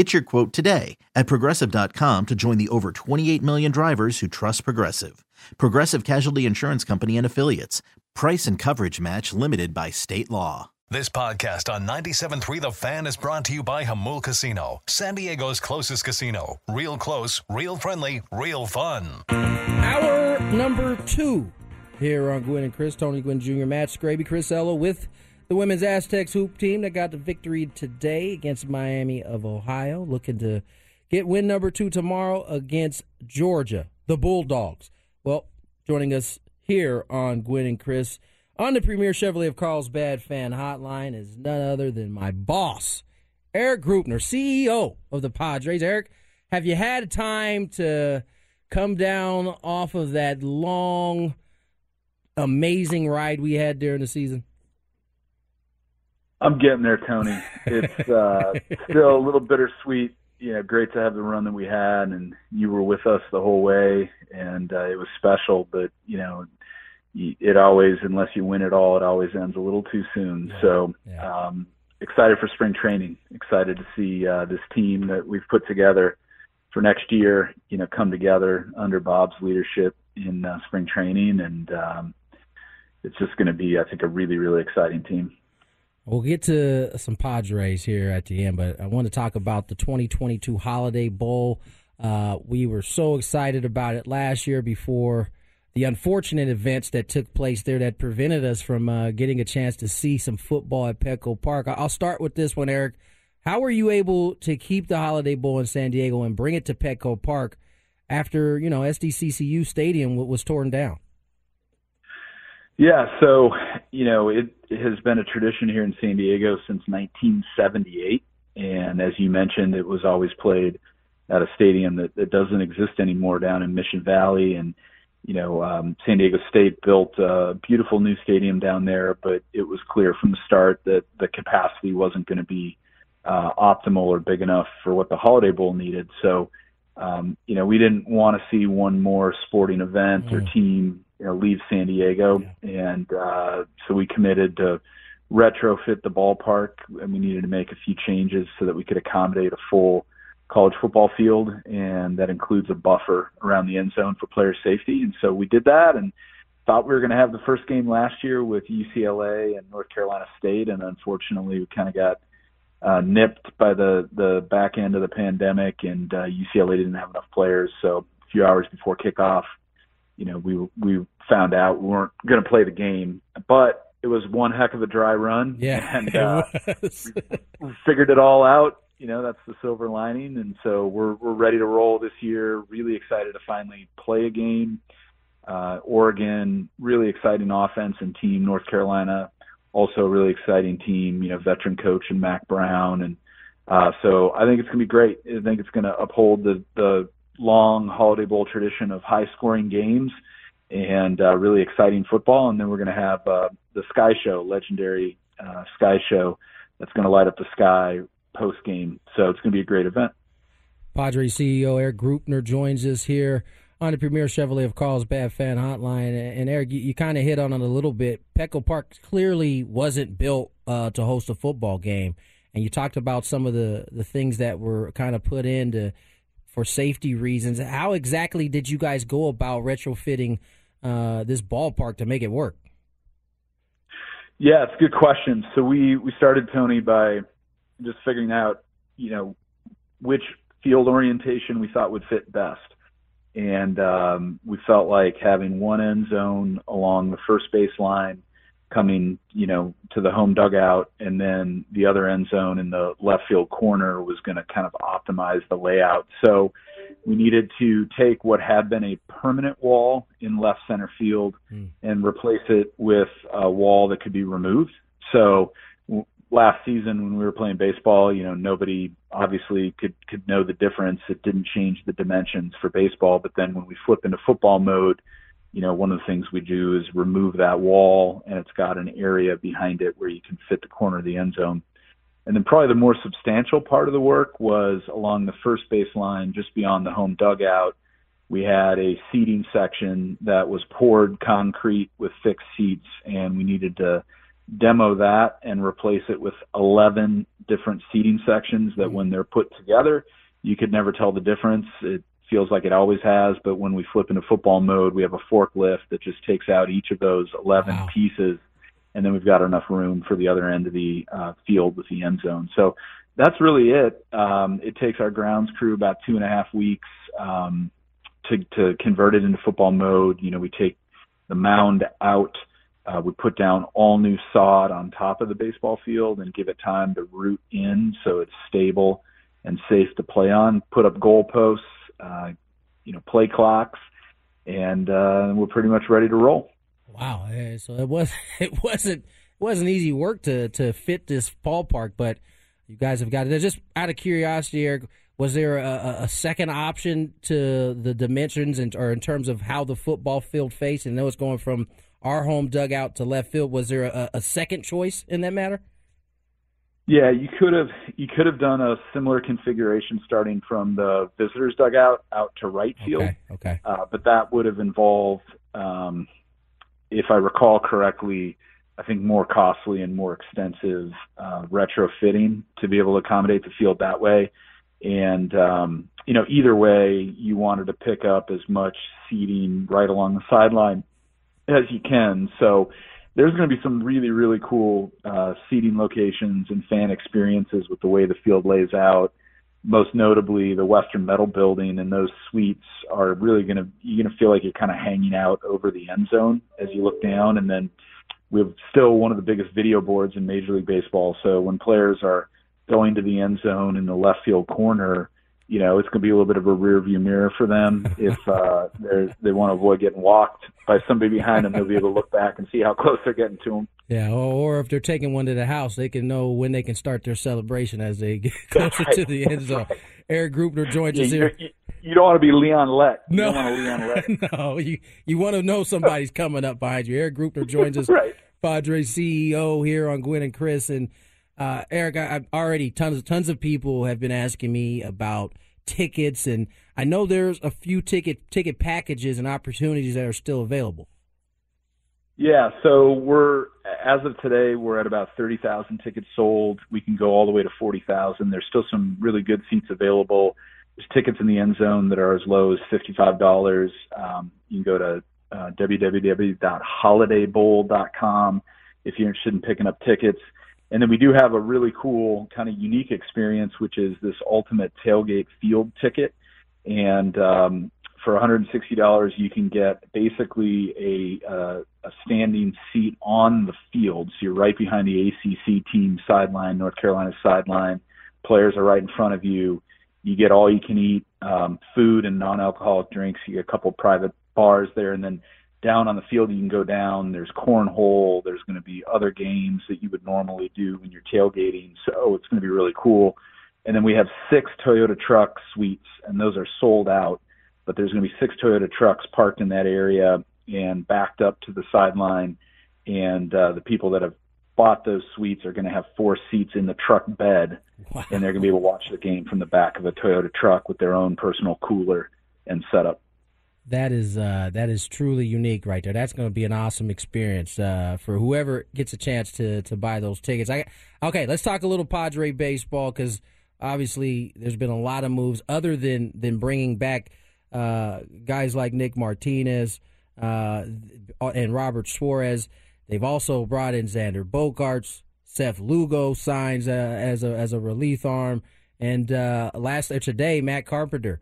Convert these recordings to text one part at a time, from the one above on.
Get your quote today at progressive.com to join the over 28 million drivers who trust Progressive. Progressive Casualty Insurance Company and Affiliates. Price and coverage match limited by state law. This podcast on 97.3 The Fan is brought to you by Jamul Casino, San Diego's closest casino. Real close, real friendly, real fun. Hour number two here on Gwynn and Chris. Tony Gwynn Jr., Matt Scraby, Chris Ello with the women's Aztecs hoop team that got the victory today against Miami of Ohio, looking to get win number two tomorrow against Georgia, the Bulldogs. Well, joining us here on Gwynn and Chris on the Premier Chevrolet of Carlsbad fan hotline is none other than my boss, Eric Greupner, CEO of the Padres. Eric, have you had time to come down off of that long, amazing ride we had during the season? I'm getting there, Tony. It's uh, still a little bittersweet. You know, great to have the run that we had, and you were with us the whole way, and uh, it was special. But you know, it always, unless you win it all, it always ends a little too soon. Yeah. So, yeah. Um, excited for spring training. Excited to see uh, this team that we've put together for next year. You know, come together under Bob's leadership in uh, spring training, and um, it's just going to be, I think, a really, really exciting team. We'll get to some Padres here at the end, but I want to talk about the 2022 Holiday Bowl. Uh, we were so excited about it last year before the unfortunate events that took place there that prevented us from uh, getting a chance to see some football at Petco Park. I'll start with this one, Eric. How were you able to keep the Holiday Bowl in San Diego and bring it to Petco Park after you know SDCCU Stadium was torn down? Yeah, so you know it, it has been a tradition here in San Diego since 1978, and as you mentioned, it was always played at a stadium that, that doesn't exist anymore down in Mission Valley, and you know um, San Diego State built a beautiful new stadium down there, but it was clear from the start that the capacity wasn't going to be uh, optimal or big enough for what the Holiday Bowl needed. So, um, you know, we didn't want to see one more sporting event mm. or team you know leave San Diego, yeah. and uh, so we committed to retrofit the ballpark, and we needed to make a few changes so that we could accommodate a full college football field, and that includes a buffer around the end zone for player safety. And so we did that, and thought we were going to have the first game last year with UCLA and North Carolina State, and unfortunately, we kind of got uh, nipped by the the back end of the pandemic, and uh, UCLA didn't have enough players. So a few hours before kickoff, you know, we we found out we weren't going to play the game, but it was one heck of a dry run. Yeah, and uh, we figured it all out. You know, that's the silver lining, and so we're we're ready to roll this year. Really excited to finally play a game. Uh, Oregon, really exciting offense and team. North Carolina, also a really exciting team. You know, veteran coach and Mack Brown, and uh, so I think it's going to be great. I think it's going to uphold the the long Holiday Bowl tradition of high scoring games and uh, really exciting football. And then we're going to have uh, the Sky Show, legendary uh, Sky Show, that's going to light up the sky post game. So it's going to be a great event. Padres CEO Eric Greupner joins us here on the Premier Chevrolet of Carlsbad Fan Hotline. And Eric, you, you kind of hit on it a little bit. Petco Park clearly wasn't built uh, to host a football game. And you talked about some of the, the things that were kind of put in to – for safety reasons. How exactly did you guys go about retrofitting uh, this ballpark to make it work? Yeah, it's a good question. So we we started Tony by just figuring out, you know, which field orientation we thought would fit best. and um, we felt like having one end zone along the first baseline coming, you know, to the home dugout, and then the other end zone in the left field corner was going to kind of optimize the layout. So we needed to take what had been a permanent wall in left center field mm. and replace it with a wall that could be removed. So last season when we were playing baseball, you know, nobody obviously could could know the difference. It didn't change the dimensions for baseball, but then when we flip into football mode, you know, one of the things we do is remove that wall and it's got an area behind it where you can fit the corner of the end zone. And then probably the more substantial part of the work was along the first baseline, just beyond the home dugout. We had a seating section that was poured concrete with fixed seats, and we needed to demo that and replace it with 11 different seating sections that when they're put together, you could never tell the difference. It feels like it always has, but when we flip into football mode, we have a forklift that just takes out each of those 11 wow. pieces, and then we've got enough room for the other end of the uh, field with the end zone. So that's really it. Um, it takes our grounds crew about two and a half weeks um, to, to convert it into football mode. You know, we take the mound out – uh, we put down all new sod on top of the baseball field and give it time to root in so it's stable and safe to play on. Put up goalposts, uh, you know, play clocks, and uh, we're pretty much ready to roll. Wow! So it was it wasn't it wasn't easy work to to fit this ballpark, but you guys have got it. Just out of curiosity, Eric, was there a, a second option to the dimensions and or in terms of how the football field faced? And know it's going from our home dugout to left field. Was there a, a second choice in that matter? Yeah, you could have you could have done a similar configuration starting from the visitors dugout out to right field. Okay. okay. Uh, but that would have involved, um, if I recall correctly, I think more costly and more extensive uh, retrofitting to be able to accommodate the field that way. And um, you know, either way, you wanted to pick up as much seating right along the sideline as you can. So there's going to be some really really cool uh, seating locations and fan experiences with the way the field lays out. Most notably, the Western Metal Building and those suites are really going to you're going to feel like you're kind of hanging out over the end zone as you look down, and then we have still one of the biggest video boards in Major League Baseball. So when players are going to the end zone in the left field corner, you know, it's going to be a little bit of a rear view mirror for them. If uh, they want to avoid getting walked by somebody behind them, they'll be able to look back and see how close they're getting to them. Yeah, or, or if they're taking one to the house, they can know when they can start their celebration as they get closer right. to the end zone. Right. Eric Greupner joins yeah, us here. You, you don't want to be Leon Lett. You no, Leon Lett. no, you you want to know somebody's coming up behind you. Eric Greupner joins us, right. Padres CEO here on Gwynn and Chris, and uh, Eric, I, have already tons tons of people have been asking me about tickets, and I know there's a few ticket ticket packages and opportunities that are still available. Yeah, so we're as of today we're at about thirty thousand tickets sold. We can go all the way to forty thousand. There's still some really good seats available. There's tickets in the end zone that are as low as fifty five dollars. Um, you can go to uh, www.holidaybowl.com if you're interested in picking up tickets. And then we do have a really cool kind of unique experience, which is this ultimate tailgate field ticket. And um, for $160, you can get basically a, uh, a standing seat on the field. So you're right behind the ACC team sideline, North Carolina sideline. Players are right in front of you. You get all you can eat um, food and non-alcoholic drinks. You get a couple private bars there, and then down on the field you can go down. There's cornhole. There's going to be other games that you would normally do when you're tailgating. So it's going to be really cool. And then we have six Toyota truck suites, and those are sold out. But there's going to be six Toyota trucks parked in that area and backed up to the sideline. And uh, the people that have bought those suites are going to have four seats in the truck bed, wow. and they're going to be able to watch the game from the back of a Toyota truck with their own personal cooler and setup that is uh, that is truly unique right there. That's going to be an awesome experience uh, for whoever gets a chance to to buy those tickets. I, okay, let's talk a little Padre baseball because obviously there's been a lot of moves other than than bringing back uh, guys like Nick Martinez uh, and Robert Suarez. They've also brought in Xander Bogaerts. Seth Lugo signs uh, as a as a relief arm, and uh, last today Matt Carpenter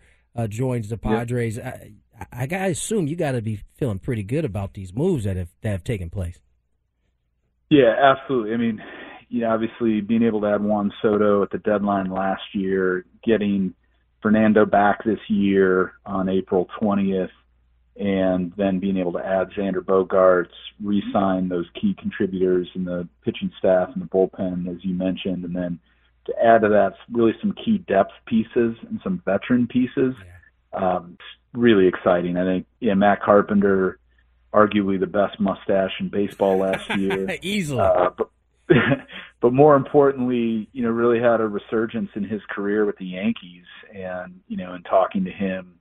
joins the Padres. Yep I, I gotta assume you got to be feeling pretty good about these moves that have that have taken place. Yeah, absolutely. I mean, you know, obviously being able to add Juan Soto at the deadline last year, getting Fernando back this year on April 20th, and then being able to add Xander Bogaerts, re-sign those key contributors in the pitching staff and the bullpen, as you mentioned, and then to add to that really some key depth pieces and some veteran pieces. Um, really exciting. I think yeah, Matt Carpenter, arguably the best mustache in baseball last year, easily. Uh, but, but more importantly, you know, really had a resurgence in his career with the Yankees, and you know, in talking to him,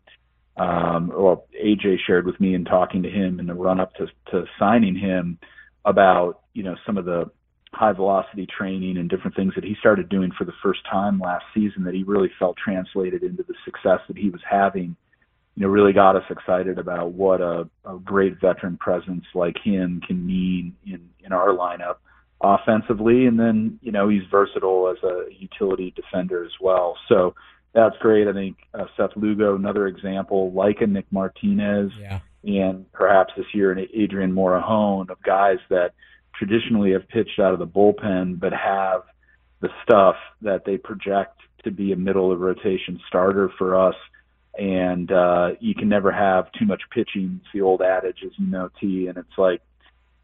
um, well, AJ shared with me in talking to him in the run up to to signing him about you know some of the high velocity training and different things that he started doing for the first time last season that he really felt translated into the success that he was having you know really got us excited about what a, a great veteran presence like him can mean in in our lineup offensively. And then you know he's versatile as a utility defender as well. So that's great. I think uh, seth lugo another example like a nick martinez yeah. and perhaps this year an adrian morejon of guys that traditionally have pitched out of the bullpen but have the stuff that they project to be a middle of rotation starter for us and uh you can never have too much pitching it's the old adage as you know t and it's like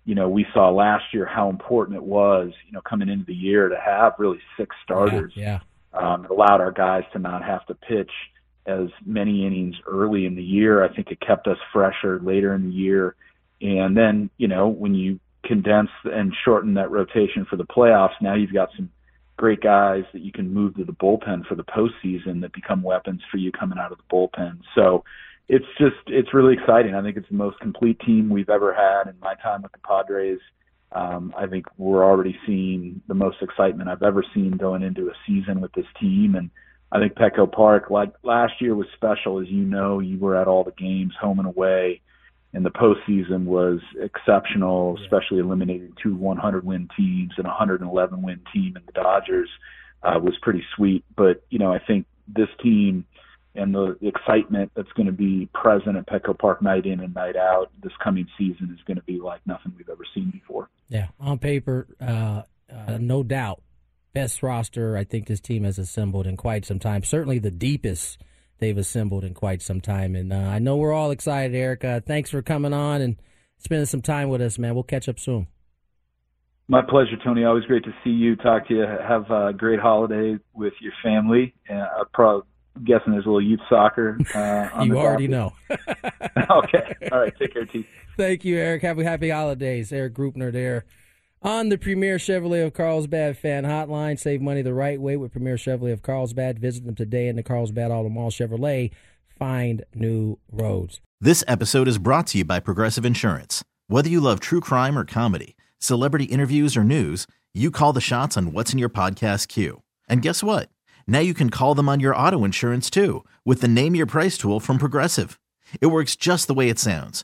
you know we saw last year how important it was you know coming into the year to have really six starters yeah, um it allowed our guys to not have to pitch as many innings early in the year. I think it kept us fresher later in the year. And then you know when you condense and shorten that rotation for the playoffs now you've got some great guys that you can move to the bullpen for the postseason that become weapons for you coming out of the bullpen. So it's just it's really exciting. I think it's the most complete team we've ever had in my time with the Padres. Um, I think we're already seeing the most excitement I've ever seen going into a season with this team, and I think Petco Park, like last year, was special. As you know, you were at all the games, home and away and the postseason was exceptional, especially eliminating two 100 win teams and a 111 win team in the Dodgers uh, was pretty sweet. But you know, I think this team and the excitement that's going to be present at Petco Park night in and night out this coming season is going to be like nothing we've ever seen before. Yeah, on paper, uh, uh, no doubt, best roster I think this team has assembled in quite some time. Certainly the deepest they've assembled in quite some time. And uh, I know we're all excited, Erica. Thanks for coming on and spending some time with us, man. We'll catch up soon. My pleasure, Tony. Always great to see you, talk to you, have a great holiday with your family. Uh, I'm probably guessing there's a little youth soccer. Uh, you already know. okay. All right. Take care, T. Thank you, Eric. Have a happy holidays. Eric Greupner there on the Premier Chevrolet of Carlsbad fan hotline. Save money the right way with Premier Chevrolet of Carlsbad. Visit them today in the Carlsbad Auto Mall Chevrolet. Find new roads. This episode is brought to you by Progressive Insurance. Whether you love true crime or comedy, celebrity interviews or news, you call the shots on what's in your podcast queue. And guess what? Now you can call them on your auto insurance too with the Name Your Price tool from Progressive. It works just the way it sounds